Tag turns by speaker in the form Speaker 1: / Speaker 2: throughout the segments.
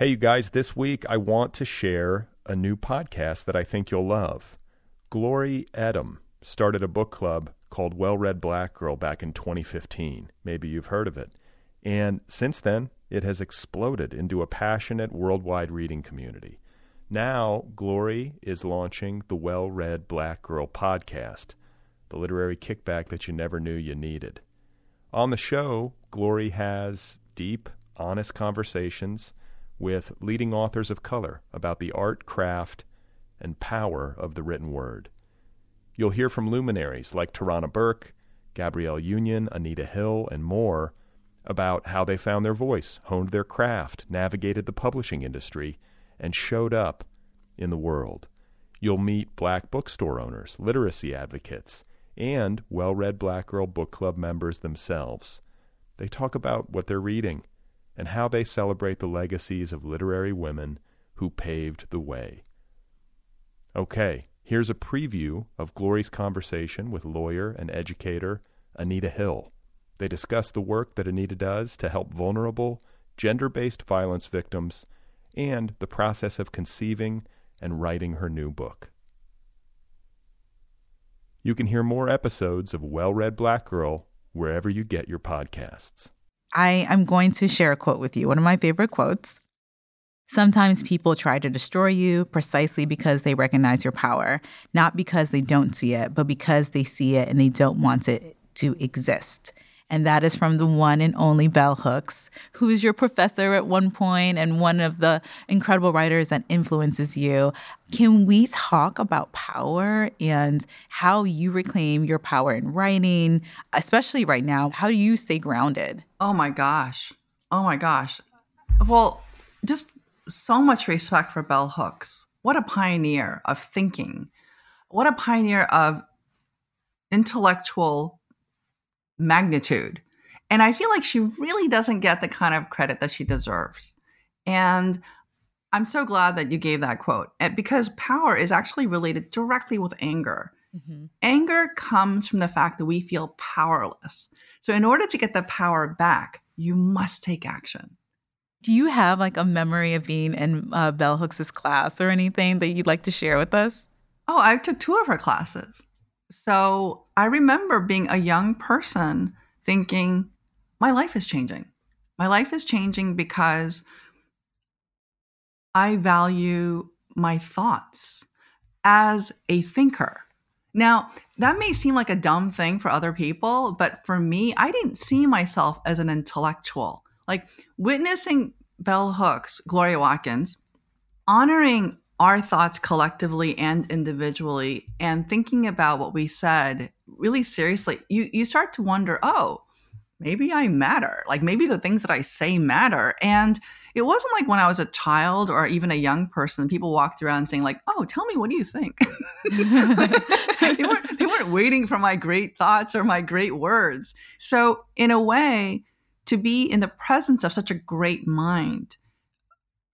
Speaker 1: Hey, you guys, this week I want to share a new podcast that I think you'll love. Glory Edim started a book club called Well Read Black Girl back in 2015. Maybe you've heard of it. And since then, it has exploded into a passionate worldwide reading community. Now, Glory is launching the Well Read Black Girl podcast, the literary kickback that you never knew you needed. On the show, Glory has deep, honest conversations with leading authors of color about the art, craft, and power of the written word. You'll hear from luminaries like Tarana Burke, Gabrielle Union, Anita Hill, and more about how they found their voice, honed their craft, navigated the publishing industry, and showed up in the world. You'll meet black bookstore owners, literacy advocates, and well read Black Girl Book Club members themselves. They talk about what they're reading and how they celebrate the legacies of literary women who paved the way. Okay, here's a preview of Glory's conversation with lawyer and educator Anita Hill. They discuss the work that Anita does to help vulnerable, gender based violence victims and the process of conceiving and writing her new book. You can hear more episodes of Well Read Black Girl wherever you get your podcasts.
Speaker 2: I am going to share a quote with you, one of my favorite quotes. Sometimes people try to destroy you precisely because they recognize your power, not because they don't see it, but because they see it and they don't want it to exist and that is from the one and only Bell Hooks, who is your professor at one point and one of the incredible writers that influences you. Can we talk about power and how you reclaim your power in writing, especially right now? How do you stay grounded?
Speaker 3: Oh my gosh. Oh my gosh. Well, just so much respect for Bell Hooks. What a pioneer of thinking. What a pioneer of intellectual magnitude. And I feel like she really doesn't get the kind of credit that she deserves. And I'm so glad that you gave that quote eh, because power is actually related directly with anger. Mm-hmm. Anger comes from the fact that we feel powerless. So, in order to get the power back, you must take action.
Speaker 2: Do you have like a memory of being in uh, Bell Hooks's class or anything that you'd like to share with us?
Speaker 3: Oh, I took two of her classes. So I remember being a young person thinking, my life is changing. My life is changing because I value my thoughts as a thinker. Now, that may seem like a dumb thing for other people, but for me, I didn't see myself as an intellectual. Like witnessing Bell Hooks, Gloria Watkins, honoring our thoughts collectively and individually and thinking about what we said really seriously you you start to wonder oh maybe i matter. Like maybe the things that i say matter. And it wasn't like when i was a child or even a young person people walked around saying like oh tell me what do you think? They, weren't, they weren't waiting for my great thoughts or my great words. So in a way to be in the presence of such a great mind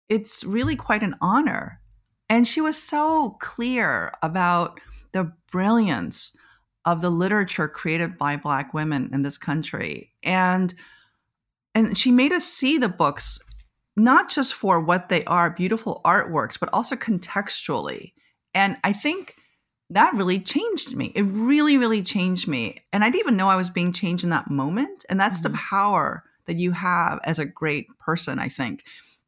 Speaker 3: it's really quite an honor. And she was so clear about the brilliance of the literature created by Black women in this country. And and she made us see the books not just for what they are, beautiful artworks, but also contextually. And I think that really changed me. It really, really changed me. And I didn't even know I was being changed in that moment. And that's mm-hmm. the power that you have as a great person, I think.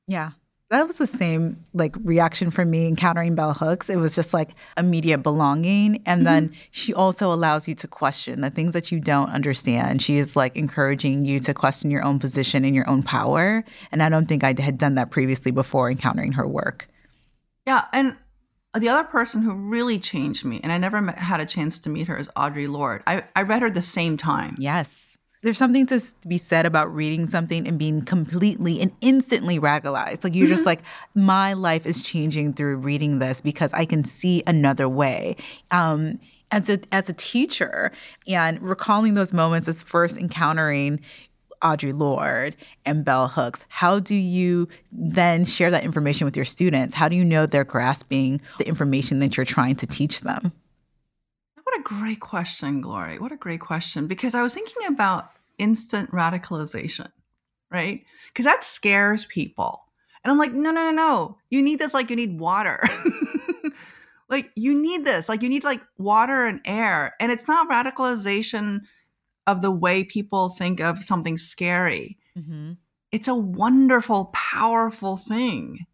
Speaker 2: Yeah. That was the same like reaction for me encountering Bell Hooks. It was just like immediate belonging. And then mm-hmm. she also allows you to question the things that you don't understand. She is like encouraging you to question your own position and your own power. And I don't think I had done that previously before encountering her work.
Speaker 3: Yeah. And the other person who really changed me, and I never met, had a chance to meet her, is Audre Lorde. I, I read her the same time.
Speaker 2: Yes. There's something to be said about reading something and being completely and instantly radicalized. Like you're mm-hmm. just like, my life is changing through reading this because I can see another way. Um, as a as a teacher and recalling those moments as first encountering Audre Lorde and Bell Hooks, how do you then share that information with your students? How do you know they're grasping the information that you're trying to teach them?
Speaker 3: A great question, Glory. What a great question. Because I was thinking about instant radicalization, right? Because that scares people. And I'm like, no, no, no, no. You need this like you need water. like you need this. Like you need like water and air. And it's not radicalization of the way people think of something scary. Mm-hmm. It's a wonderful, powerful thing.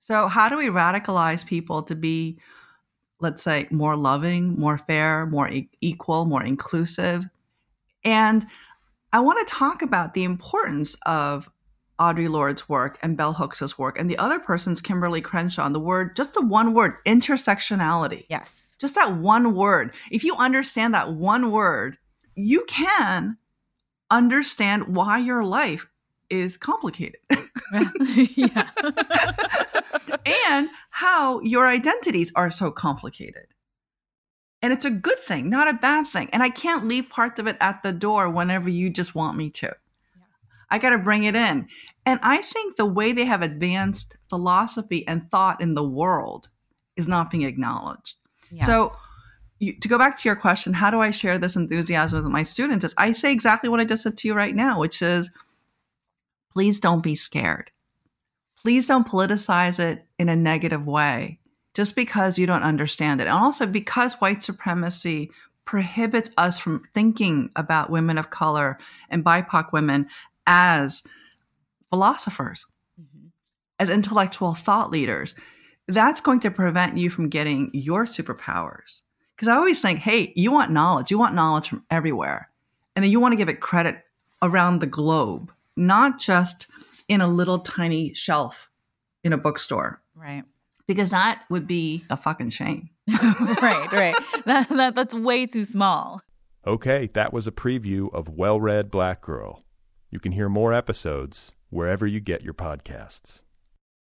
Speaker 3: So, how do we radicalize people to be let's say, more loving, more fair, more e- equal, more inclusive. And I want to talk about the importance of Audre Lorde's work and Bell Hooks's work and the other person's Kimberly Crenshaw. And the word, just the one word, intersectionality.
Speaker 2: Yes.
Speaker 3: Just that one word. If you understand that one word, you can understand why your life is complicated. yeah. your identities are so complicated. And it's a good thing, not a bad thing. And I can't leave parts of it at the door whenever you just want me to. I got to bring it in. And I think the way they have advanced philosophy and thought in the world is not being acknowledged. Yes. So, you, to go back to your question, how do I share this enthusiasm with my students? Is I say exactly what I just said to you right now, which is please don't be scared. Please don't politicize it in a negative way just because you don't understand it. And also because white supremacy prohibits us from thinking about women of color and BIPOC women as philosophers, mm-hmm. as intellectual thought leaders. That's going to prevent you from getting your superpowers. Because I always think, hey, you want knowledge, you want knowledge from everywhere. And then you want to give it credit around the globe not just in a little tiny shelf in a bookstore.
Speaker 2: Right.
Speaker 3: Because that would be a fucking shame.
Speaker 2: right, right. That, that, that's way too small.
Speaker 1: Okay, that was a preview of Well Read Black Girl. You can hear more episodes wherever you get your podcasts.